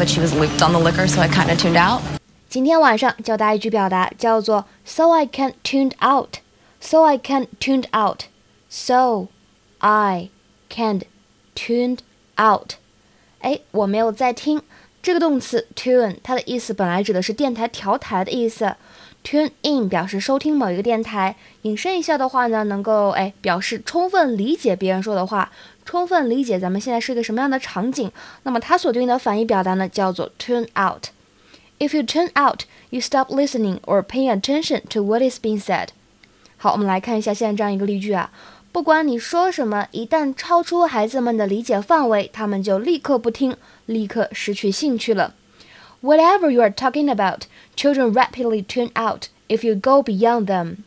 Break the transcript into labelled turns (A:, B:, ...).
A: but she was looped on the liquor, so I kind of tuned out.
B: 今天晚上教大家一句表达，叫做 "So I can't tuned out." So I can't tuned out. So I can't tuned out. 哎，我没有在听。 这个动词 tune，它的意思本来指的是电台调台的意思。Tune in 表示收听某一个电台。引申一下的话呢，能够哎表示充分理解别人说的话，充分理解咱们现在是一个什么样的场景。那么它所对应的反义表达呢，叫做 tune out。If you tune out, you stop listening or paying attention to what is being said。好，我们来看一下现在这样一个例句啊。不管你说什么，一旦超出孩子们的理解范围，他们就立刻不听，立刻失去兴趣了。Whatever you are talking about, children rapidly tune out if you go beyond them.